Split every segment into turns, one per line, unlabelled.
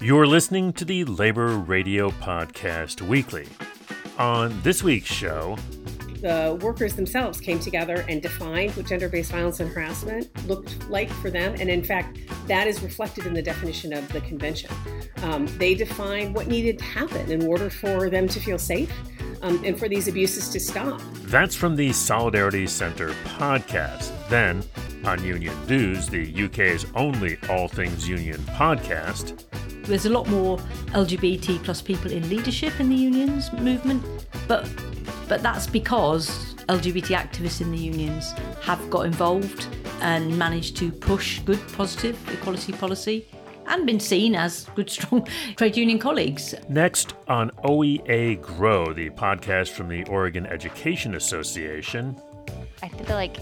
You're listening to the Labor Radio Podcast Weekly. On this week's show,
the workers themselves came together and defined what gender based violence and harassment looked like for them. And in fact, that is reflected in the definition of the convention. Um, they defined what needed to happen in order for them to feel safe um, and for these abuses to stop.
That's from the Solidarity Center podcast. Then, on Union Dues, the UK's only all things union podcast.
There's a lot more LGBT plus people in leadership in the unions movement, but but that's because LGBT activists in the unions have got involved and managed to push good, positive equality policy and been seen as good, strong trade union colleagues.
Next on OEA Grow, the podcast from the Oregon Education Association.
I feel like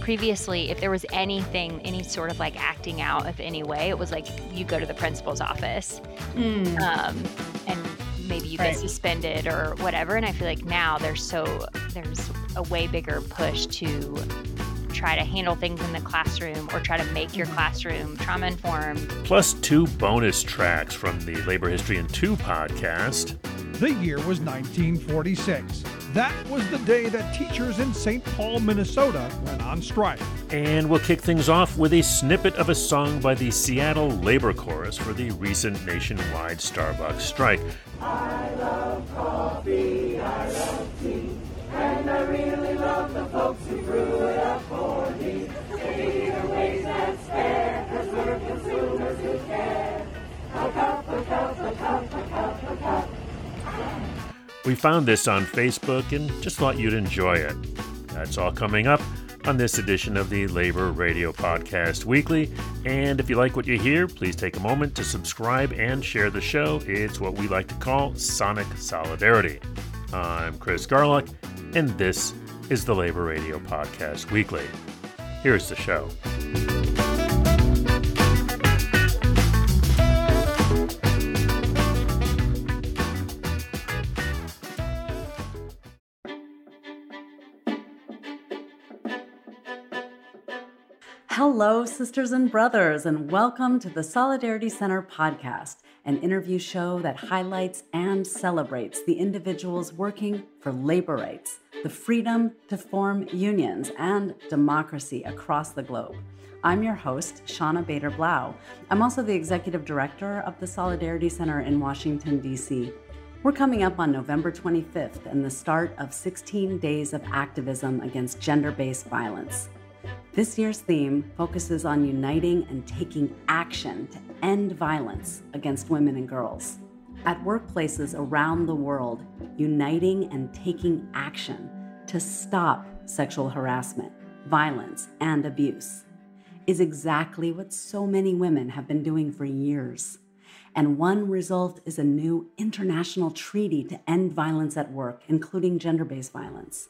previously, if there was anything, any sort of like acting out of any way, it was like you go to the principal's office. Mm. Um, and maybe you right. get suspended or whatever. And I feel like now there's so there's a way bigger push to try to handle things in the classroom or try to make your classroom trauma informed.
Plus two bonus tracks from the Labor History in Two podcast.
The year was 1946. That was the day that teachers in St. Paul, Minnesota went on strike.
And we'll kick things off with a snippet of a song by the Seattle Labor Chorus for the recent nationwide Starbucks strike. I love coffee, I love tea, and I really love the folks who brew We found this on Facebook and just thought you'd enjoy it. That's all coming up on this edition of the Labor Radio Podcast Weekly. And if you like what you hear, please take a moment to subscribe and share the show. It's what we like to call Sonic Solidarity. I'm Chris Garlock, and this is the Labor Radio Podcast Weekly. Here's the show.
Hello, sisters and brothers, and welcome to the Solidarity Center podcast, an interview show that highlights and celebrates the individuals working for labor rights, the freedom to form unions, and democracy across the globe. I'm your host, Shawna Bader-Blau. I'm also the executive director of the Solidarity Center in Washington, D.C. We're coming up on November 25th and the start of 16 days of activism against gender based violence. This year's theme focuses on uniting and taking action to end violence against women and girls. At workplaces around the world, uniting and taking action to stop sexual harassment, violence, and abuse is exactly what so many women have been doing for years. And one result is a new international treaty to end violence at work, including gender based violence.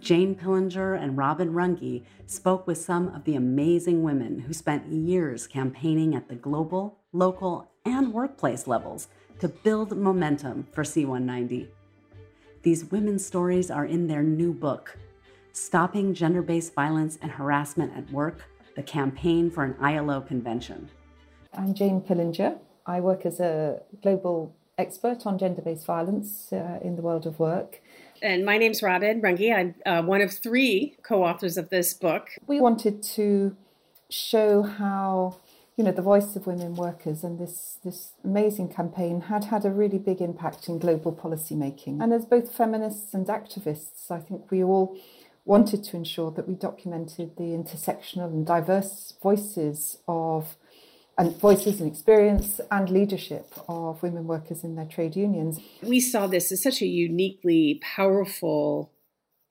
Jane Pillinger and Robin Runge spoke with some of the amazing women who spent years campaigning at the global, local, and workplace levels to build momentum for C190. These women's stories are in their new book, Stopping Gender Based Violence and Harassment at Work The Campaign for an ILO Convention.
I'm Jane Pillinger. I work as a global expert on gender based violence uh, in the world of work.
And my name's Robin Runge. I'm uh, one of three co authors of this book.
We wanted to show how you know the voice of women workers and this this amazing campaign had had a really big impact in global policy making and as both feminists and activists i think we all wanted to ensure that we documented the intersectional and diverse voices of and voices and experience and leadership of women workers in their trade unions.
We saw this as such a uniquely powerful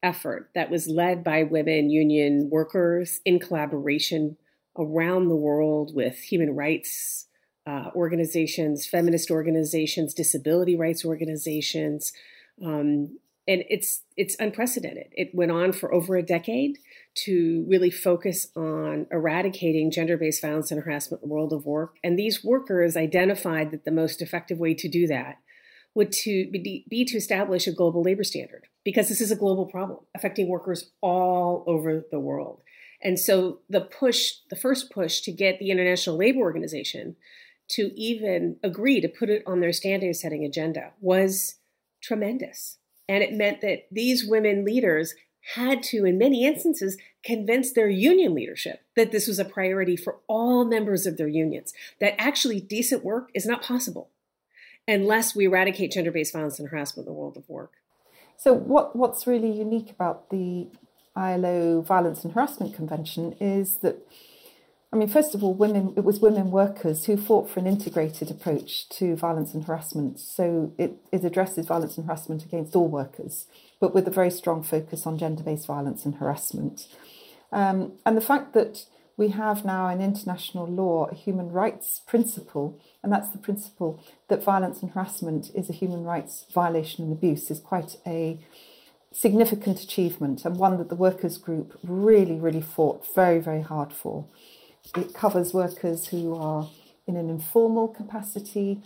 effort that was led by women union workers in collaboration around the world with human rights uh, organizations, feminist organizations, disability rights organizations. Um, and it's it's unprecedented. It went on for over a decade to really focus on eradicating gender-based violence and harassment in the world of work. And these workers identified that the most effective way to do that would to be, be to establish a global labor standard because this is a global problem affecting workers all over the world. And so the push, the first push to get the International Labor Organization to even agree to put it on their standing setting agenda was tremendous. And it meant that these women leaders had to, in many instances, convince their union leadership that this was a priority for all members of their unions, that actually decent work is not possible unless we eradicate gender based violence and harassment in the world of work.
So, what, what's really unique about the ILO Violence and Harassment Convention is that, I mean, first of all, women it was women workers who fought for an integrated approach to violence and harassment. So it, it addresses violence and harassment against all workers, but with a very strong focus on gender based violence and harassment. Um, and the fact that we have now an international law, a human rights principle, and that's the principle that violence and harassment is a human rights violation and abuse, is quite a significant achievement and one that the workers group really, really fought very, very hard for. It covers workers who are in an informal capacity,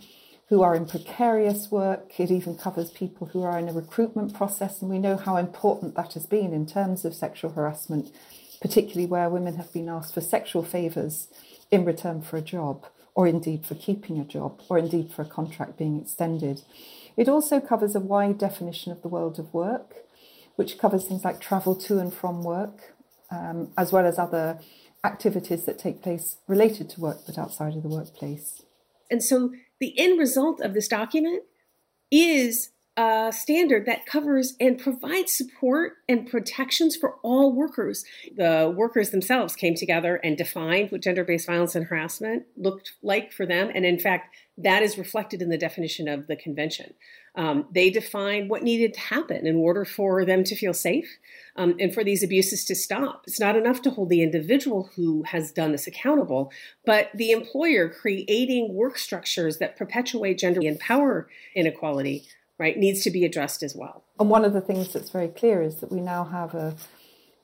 who are in precarious work. It even covers people who are in a recruitment process, and we know how important that has been in terms of sexual harassment particularly where women have been asked for sexual favours in return for a job, or indeed for keeping a job, or indeed for a contract being extended. It also covers a wide definition of the world of work, which covers things like travel to and from work, um, as well as other activities that take place related to work but outside of the workplace.
And so the end result of this document is a standard that covers and provides support and protections for all workers. The workers themselves came together and defined what gender based violence and harassment looked like for them. And in fact, that is reflected in the definition of the convention. Um, they defined what needed to happen in order for them to feel safe um, and for these abuses to stop. It's not enough to hold the individual who has done this accountable, but the employer creating work structures that perpetuate gender and power inequality right, needs to be addressed as well.
And one of the things that's very clear is that we now have a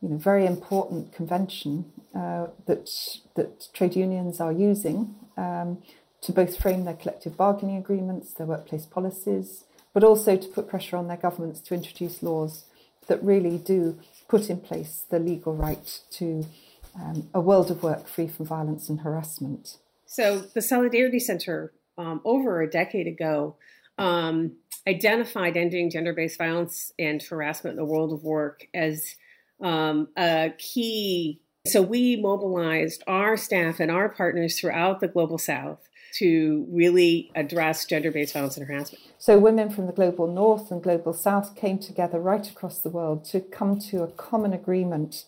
you know, very important convention uh, that, that trade unions are using um, to both frame their collective bargaining agreements, their workplace policies, but also to put pressure on their governments to introduce laws that really do put in place the legal right to um, a world of work free from violence and harassment.
So, the Solidarity Center, um, over a decade ago, um, identified ending gender based violence and harassment in the world of work as um, a key. So we mobilized our staff and our partners throughout the global south to really address gender based violence and harassment.
So, women from the global north and global south came together right across the world to come to a common agreement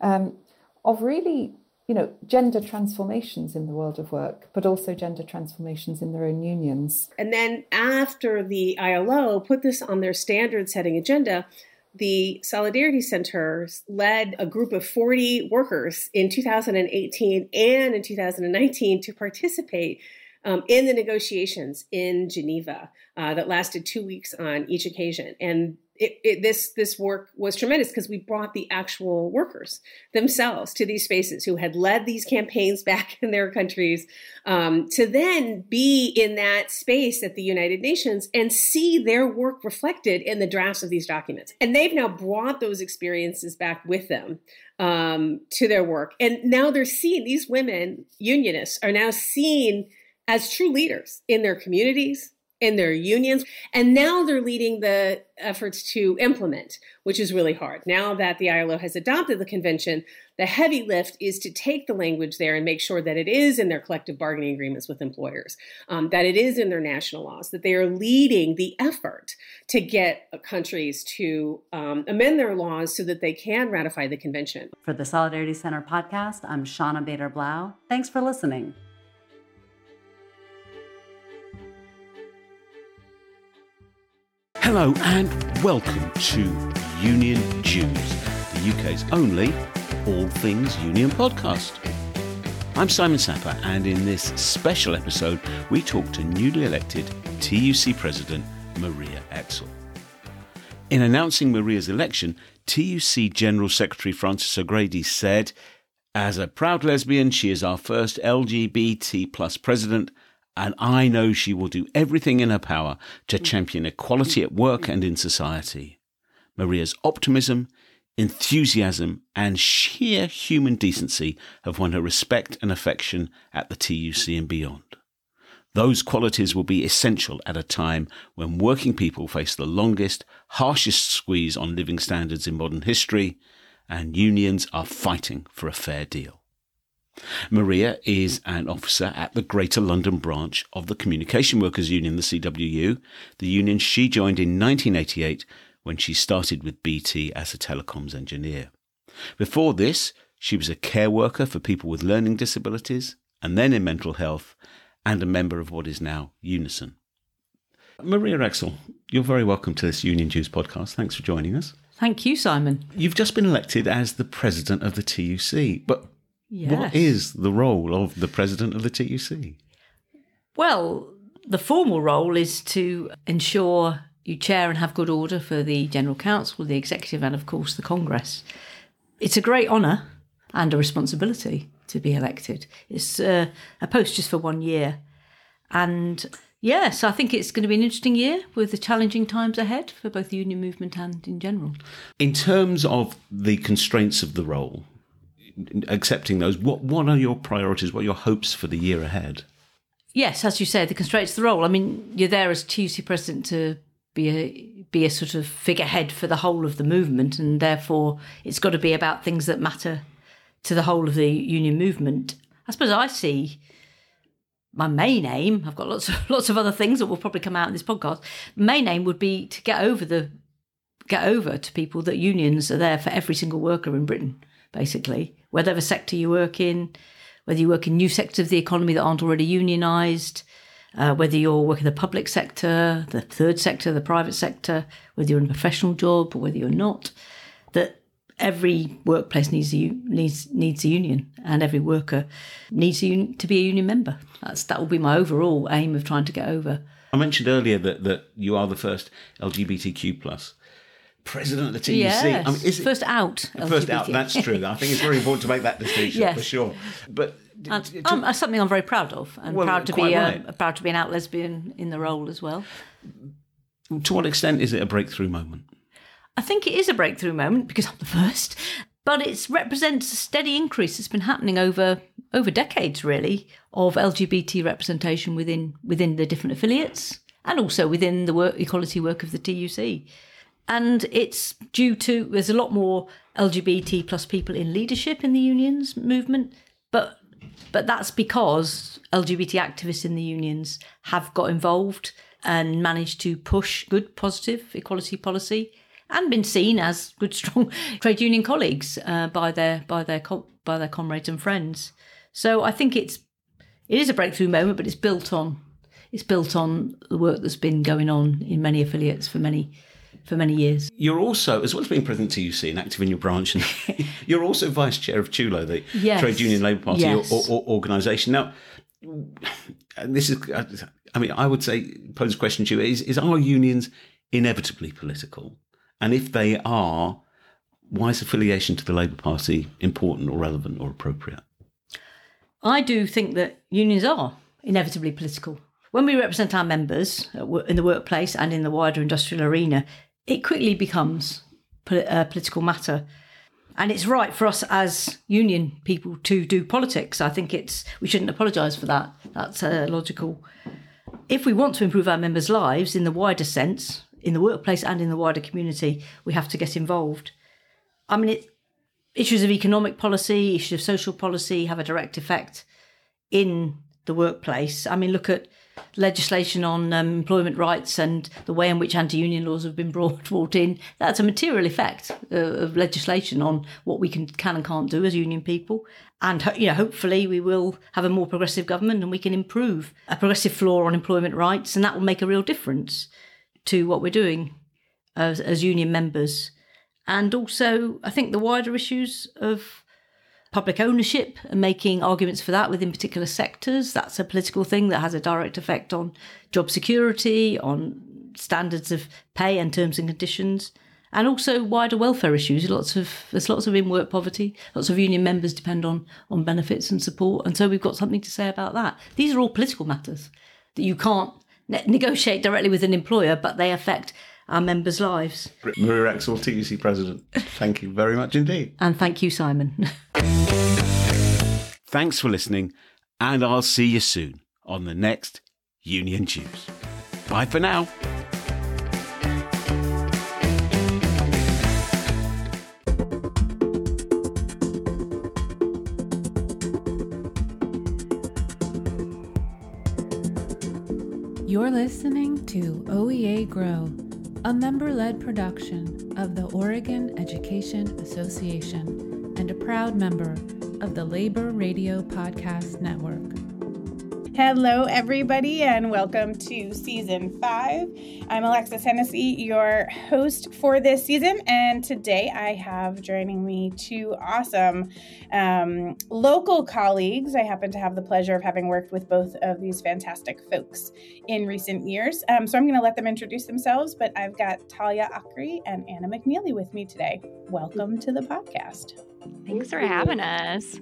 um, of really you know, gender transformations in the world of work, but also gender transformations in their own unions.
And then after the ILO put this on their standard setting agenda, the Solidarity Center led a group of 40 workers in 2018 and in 2019 to participate um, in the negotiations in Geneva uh, that lasted two weeks on each occasion. And it, it, this this work was tremendous because we brought the actual workers themselves to these spaces who had led these campaigns back in their countries um, to then be in that space at the United Nations and see their work reflected in the drafts of these documents. And they've now brought those experiences back with them um, to their work, and now they're seeing these women unionists are now seen as true leaders in their communities in their unions. And now they're leading the efforts to implement, which is really hard. Now that the ILO has adopted the convention, the heavy lift is to take the language there and make sure that it is in their collective bargaining agreements with employers, um, that it is in their national laws, that they are leading the effort to get countries to um, amend their laws so that they can ratify the convention.
For the Solidarity Center podcast, I'm Shawna Bader-Blau. Thanks for listening.
Hello and welcome to Union Dues, the UK's only all things union podcast. I'm Simon Sapper, and in this special episode, we talk to newly elected TUC President Maria Exall. In announcing Maria's election, TUC General Secretary Frances O'Grady said, As a proud lesbian, she is our first LGBT plus president and I know she will do everything in her power to mm. champion equality at work and in society. Maria's optimism enthusiasm, and sheer human decency have won her respect and affection at the TUC and beyond. Those qualities will be essential at a time when working people face the longest, harshest squeeze on living standards in modern history, and unions are fighting for a fair deal. Maria is an officer at the Greater London branch of the Communication Workers Union, the CWU, the union she joined in 1988 when she started with BT as a telecoms engineer. Before this, she was a care worker for people with learning disabilities and then in mental health and a member of what is now Unison. Maria Exall, you're very welcome to this Union Dues podcast. Thanks for joining us.
Thank you, Simon.
You've just been elected as the president of the TUC, but
Yes.
what is the role of the president of the TUC?
Well, the formal role is to ensure you chair and have good order for the General Council, the Executive, and of course the Congress. It's a great honour and a responsibility to be elected. It's uh, a post just for one year. And yes, I think it's going to be an interesting year with the challenging times ahead for both the union movement and in general.
In terms of the constraints of the role, accepting those, what, what are your priorities? What are your hopes for the year ahead?
Yes, as you say, the constraints of the role. I mean, you're there as TUC president to be a be a sort of figurehead for the whole of the movement, and therefore it's got to be about things that matter to the whole of the union movement. I suppose I see my main aim. I've got lots of lots of other things that will probably come out in this podcast. Main aim would be to get over the get over to people that unions are there for every single worker in Britain, basically, whatever sector you work in, whether you work in new sectors of the economy that aren't already unionised, uh, whether you're working in the public sector, the third sector, the private sector, whether you're in a professional job or whether you're not, that every workplace needs a needs needs a union, and every worker needs un- to be a union member. That's that will be my overall aim of trying to get over.
I mentioned earlier that, that you are the first LGBTQ plus president of the TUC.
Yes,
I mean, is it-
first out.
First out, that's true. I think it's very important to make that distinction
Yes.
for sure. But
And,
d-
um, something I'm very proud of, and
Well,
proud to be
right.
a, proud to be an out lesbian in the role as well.
to what extent is it a breakthrough moment?
I think it is a breakthrough moment because I'm the first, but it represents a steady increase that's been happening over over decades, really, of LGBT representation within within the different affiliates and also within the work, equality work of the TUC. And it's due to there's a lot more LGBT plus people in leadership in the unions movement, but but that's because LGBT activists in the unions have got involved and managed to push good, positive equality policy and been seen as good, strong trade union colleagues uh, by their by their by their comrades and friends. So I think it's it is a breakthrough moment, but it's built on it's built on the work that's been going on in many affiliates for many for many years.
You're also, as well as being president of TUC and active in your branch, and you're also vice chair of TULO, the
Yes.
Trade Union Labour Party
Yes.
or, or, organisation. Now, and this is, I mean, I would say, pose a question to you: is, is our unions inevitably political? And if they are, why is affiliation to the Labour Party important or relevant or appropriate?
I do think that unions are inevitably political. When we represent our members in the workplace and in the wider industrial arena, it quickly becomes a political matter. And it's right for us as union people to do politics. I think it's we shouldn't apologise for that. That's uh, logical. If we want to improve our members' lives in the wider sense, in the workplace and in the wider community, we have to get involved. I mean, it, issues of economic policy, issues of social policy have a direct effect in the workplace. I mean, look at legislation on um, employment rights and the way in which anti-union laws have been brought, brought in. That's a material effect uh, of legislation on what we can can and can't do as union people. And you know, hopefully, we will have a more progressive government and we can improve a progressive floor on employment rights, and that will make a real difference to what we're doing as, as union members. And also, I think the wider issues of public ownership and making arguments for that within particular sectors. That's a political thing that has a direct effect on job security, on standards of pay and terms and conditions, and also wider welfare issues. Lots of there's lots of in-work poverty. Lots of union members depend on on benefits and support, and so we've got something to say about that. These are all political matters that you can't ne- negotiate directly with an employer, but they affect our members' lives.
Maria Exall, TUC President. Thank you very much indeed.
And thank you, Simon.
Thanks for listening, and I'll see you soon on the next Union Dues. Bye for now.
You're listening to OEA Grow, a member led production of the Oregon Education Association and a proud member of the Labor Radio Podcast Network.
Hello, everybody, and welcome to season five. I'm Alexis Hennessy, your host for this season, and today I have joining me two awesome um, local colleagues. I happen to have the pleasure of having worked with both of these fantastic folks in recent years. Um, so I'm going to let them introduce themselves, but I've got Talia Akri and Anna McNeely with me today. Welcome to the podcast.
Thanks for having us.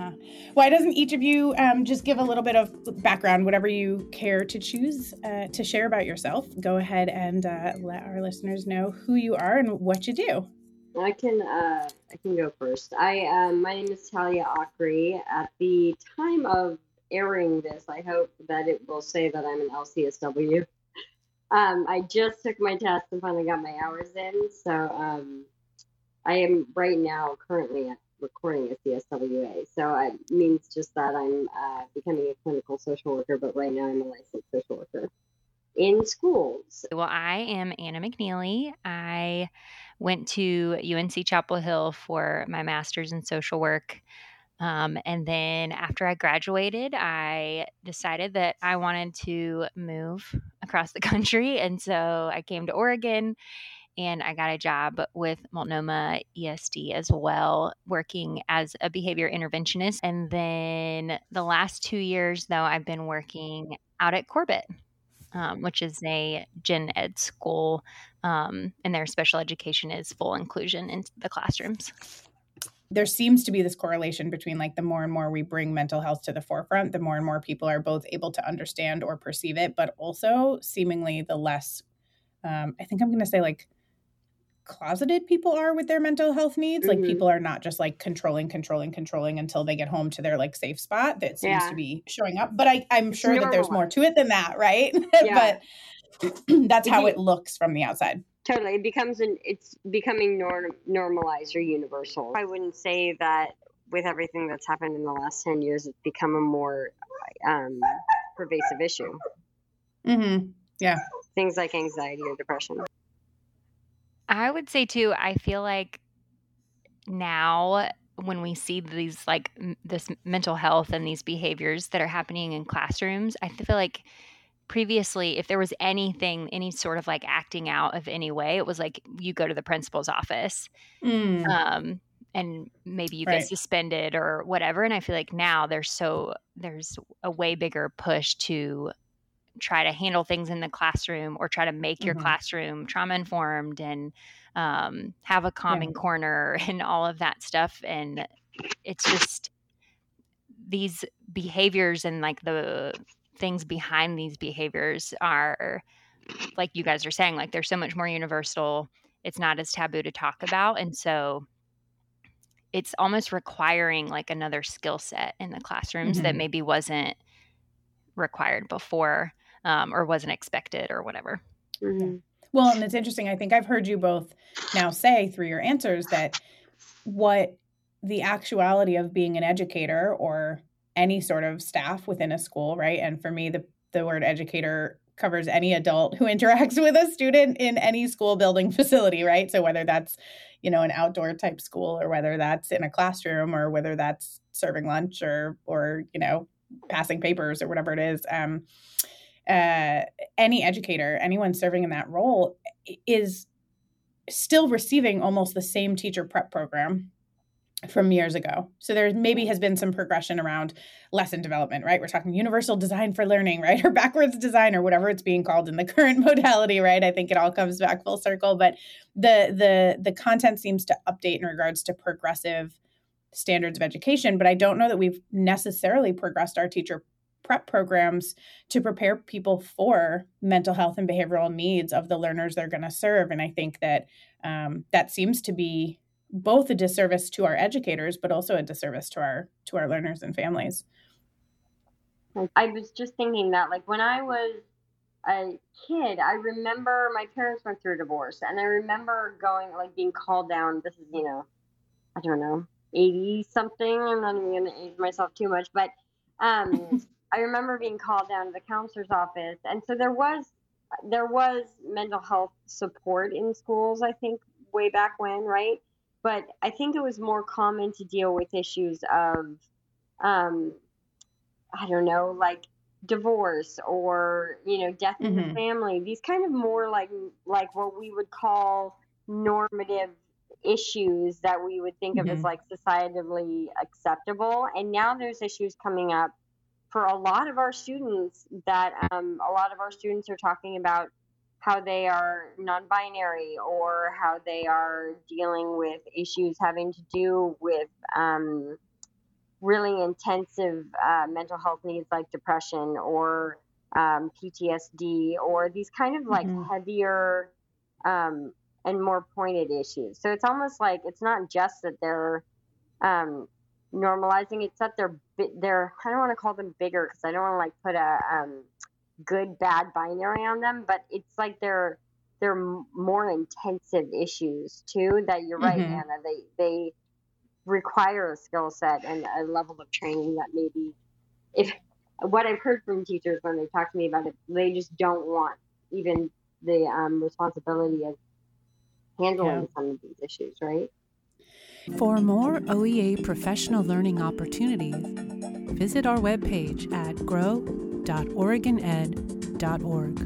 Uh, why doesn't each of you um, just give a little bit of background, whatever you care to choose uh, to share about yourself? Go ahead and uh, let our listeners know who you are and what you do.
I can uh, I can go first. I um, my name is Talia Akri. At the time of airing this, I hope that it will say that I'm an LCSW. Um, I just took my test and finally got my hours in, so um, I am right now currently at recording a CSWA. So it means just that I'm uh, becoming a clinical social worker, but right now I'm a licensed social worker in schools.
Well, I am Anna McNeely. I went to UNC Chapel Hill for my master's in social work. Um, and then after I graduated, I decided that I wanted to move across the country. And so I came to Oregon and I got a job with Multnomah ESD as well, working as a behavior interventionist. And then the last two years, though, I've been working out at Corbett, um, which is a gen ed school, um, and their special education is full inclusion in the classrooms.
There seems to be this correlation between like the more and more we bring mental health to the forefront, the more and more people are both able to understand or perceive it, but also seemingly the less, um, I think I'm going to say like closeted people are with their mental health needs. Mm-hmm. Like people are not just like controlling, controlling, controlling until they get home to their like safe spot that seems yeah. to be showing up. But I, I'm sure that there's more to it than that, right? but that's how it looks from the outside.
Totally. It becomes an it's becoming norm, normalized or universal. I wouldn't say that with everything that's happened in the last 10 years, it's become a more um, pervasive issue.
Mm-hmm. Yeah.
Things like anxiety or depression.
I would say too, I feel like now when we see these like m- this mental health and these behaviors that are happening in classrooms, I feel like previously if there was anything any sort of like acting out of any way it was like you go to the principal's office mm. um, and maybe you right. get suspended or whatever and i feel like now there's so there's a way bigger push to try to handle things in the classroom or try to make your mm-hmm. classroom trauma informed and um, have a calming yeah. corner and all of that stuff. And it's just these behaviors and like the things behind these behaviors are like you guys are saying like they're so much more universal it's not as taboo to talk about and so it's almost requiring like another skill set in the classrooms mm-hmm. that maybe wasn't required before um, or wasn't expected or whatever.
Mm-hmm. Well, and it's interesting. I think I've heard you both now say through your answers that what the actuality of being an educator or any sort of staff within a school, right? And for me, the the word educator covers any adult who interacts with a student in any school building facility, right? So whether that's, you know, an outdoor type school or whether that's in a classroom or whether that's serving lunch or or, you know, passing papers or whatever it is. Um, uh, any educator, anyone serving in that role, is still receiving almost the same teacher prep program from years ago. So there maybe has been some progression around lesson development, right? We're talking universal design for learning, right? Or backwards design or whatever it's being called in the current modality, right? I think it all comes back full circle, but the the the content seems to update in regards to progressive standards of education, but I don't know that we've necessarily progressed our teacher prep programs to prepare people for mental health and behavioral needs of the learners they're going to serve. And I think that um, that seems to be both a disservice to our educators, but also a disservice to our to our learners and families.
I was just thinking that, like, when I was a kid, I remember my parents went through a divorce, and I remember going, like, being called down. This is, you know, I don't know, 80 something. I'm not even going to age myself too much, but um, I remember being called down to the counselor's office. And so there was, there was mental health support in schools, I think, way back when, right? But I think it was more common to deal with issues of, um, I don't know, like divorce or you know death in
Mhm.
the family. These kind of more like like what we would call normative issues that we would think of as
Mhm.
like societally acceptable. And now there's issues coming up for a lot of our students that um, a lot of our students are talking about how they are non-binary or how they are dealing with issues having to do with um, really intensive uh, mental health needs like depression or um, PTSD or these kind of like
Mhm.
heavier um, and more pointed issues. So it's almost like it's not just that they're um, normalizing; it's that they're they're I don't want to call them bigger because I don't want to like put a um, good bad binary on them, but it's like they're they're more intensive issues too. That you're right,
Mhm.
Anna. They they require a skill set and a level of training that maybe if what I've heard from teachers when they talk to me about it, they just don't want even the um, responsibility of handling
Yeah.
some of these issues, right?
For more OEA professional learning opportunities, visit our webpage at grow.oregoned.org.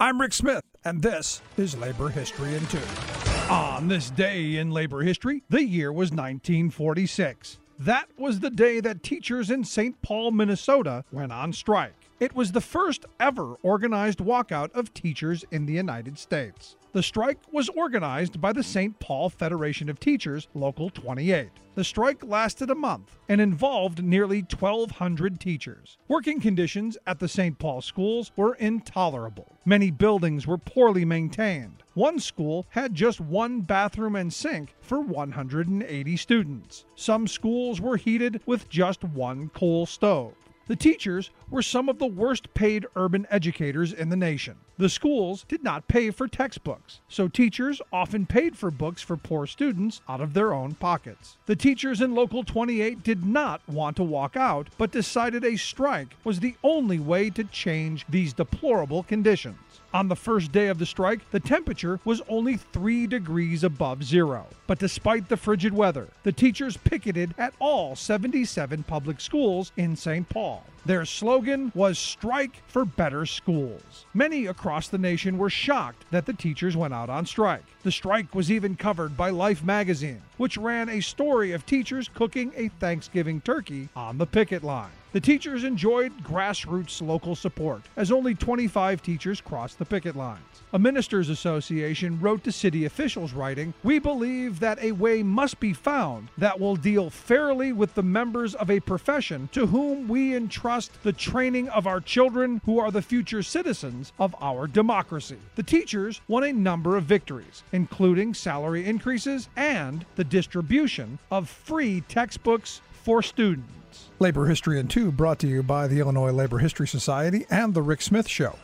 I'm Rick Smith, and this is Labor History in Two. On this day in labor history, the year was 1946. That was the day that teachers in St. Paul, Minnesota went on strike. It was the first ever organized walkout of teachers in the United States. The strike was organized by the St. Paul Federation of Teachers, Local 28. The strike lasted a month and involved nearly 1,200 teachers. Working conditions at the St. Paul schools were intolerable. Many buildings were poorly maintained. One school had just one bathroom and sink for 180 students. Some schools were heated with just one coal stove. The teachers were some of the worst paid urban educators in the nation. The schools did not pay for textbooks, so teachers often paid for books for poor students out of their own pockets. The teachers in Local 28 did not want to walk out, but decided a strike was the only way to change these deplorable conditions. On the first day of the strike, the temperature was only 3 degrees above zero. But despite the frigid weather, the teachers picketed at all 77 public schools in St. Paul. Their slogan was Strike for Better Schools. Many across the nation were shocked that the teachers went out on strike. The strike was even covered by Life magazine, which ran a story of teachers cooking a Thanksgiving turkey on the picket line. The teachers enjoyed grassroots local support, as only 25 teachers crossed the picket lines. A ministers' association wrote to city officials, writing, We believe that a way must be found that will deal fairly with the members of a profession to whom we entrust the training of our children who are the future citizens of our democracy. The teachers won a number of victories, including salary increases and the distribution of free textbooks for students. Labor History in Two brought to you by the Illinois Labor History Society and The Rick Smith Show.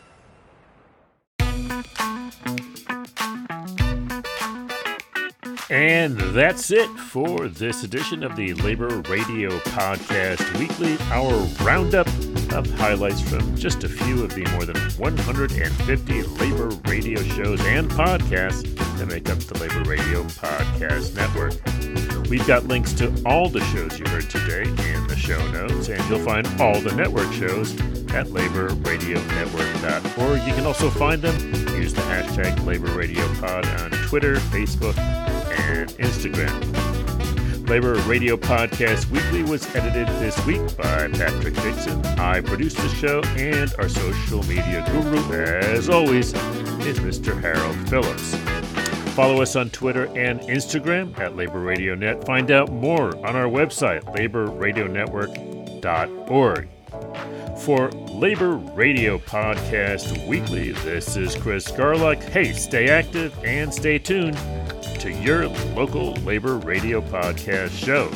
And that's it for this edition of the Labor Radio Podcast Weekly, our roundup of highlights from just a few of the more than 150 labor radio shows and podcasts that make up the Labor Radio Podcast Network. We've got links to all the shows you heard today in the show notes, and you'll find all the network shows at laborradionetwork.org. You can also find them. Use the hashtag LaborRadioPod on Twitter, Facebook, and Instagram. Labor Radio Podcast Weekly was edited this week by Patrick Dixon. I produced the show, and our social media guru, as always, is Mr. Harold Phillips. Follow us on Twitter and Instagram at Labor Radio Net. Find out more on our website, laborradionetwork.org. For Labor Radio Podcast Weekly, this is Chris Garlock. Hey, stay active and stay tuned to your local labor radio podcast show.